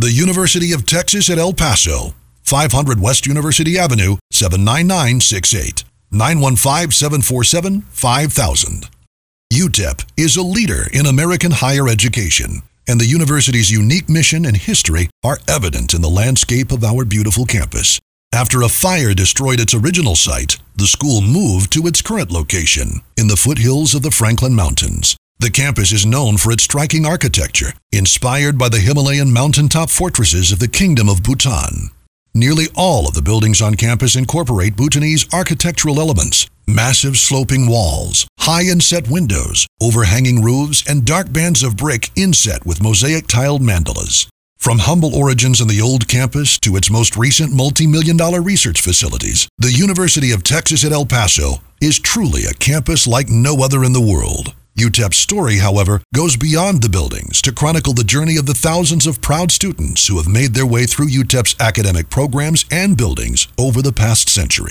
The University of Texas at El Paso, 500 West University Avenue, 79968, 915 747 5000. UTEP is a leader in American higher education, and the university's unique mission and history are evident in the landscape of our beautiful campus. After a fire destroyed its original site, the school moved to its current location in the foothills of the Franklin Mountains. The campus is known for its striking architecture, inspired by the Himalayan mountaintop fortresses of the Kingdom of Bhutan. Nearly all of the buildings on campus incorporate Bhutanese architectural elements, massive sloping walls, high inset windows, overhanging roofs, and dark bands of brick inset with mosaic tiled mandalas. From humble origins in the old campus to its most recent multi-million dollar research facilities, the University of Texas at El Paso is truly a campus like no other in the world. UTEP's story, however, goes beyond the buildings to chronicle the journey of the thousands of proud students who have made their way through UTEP's academic programs and buildings over the past century.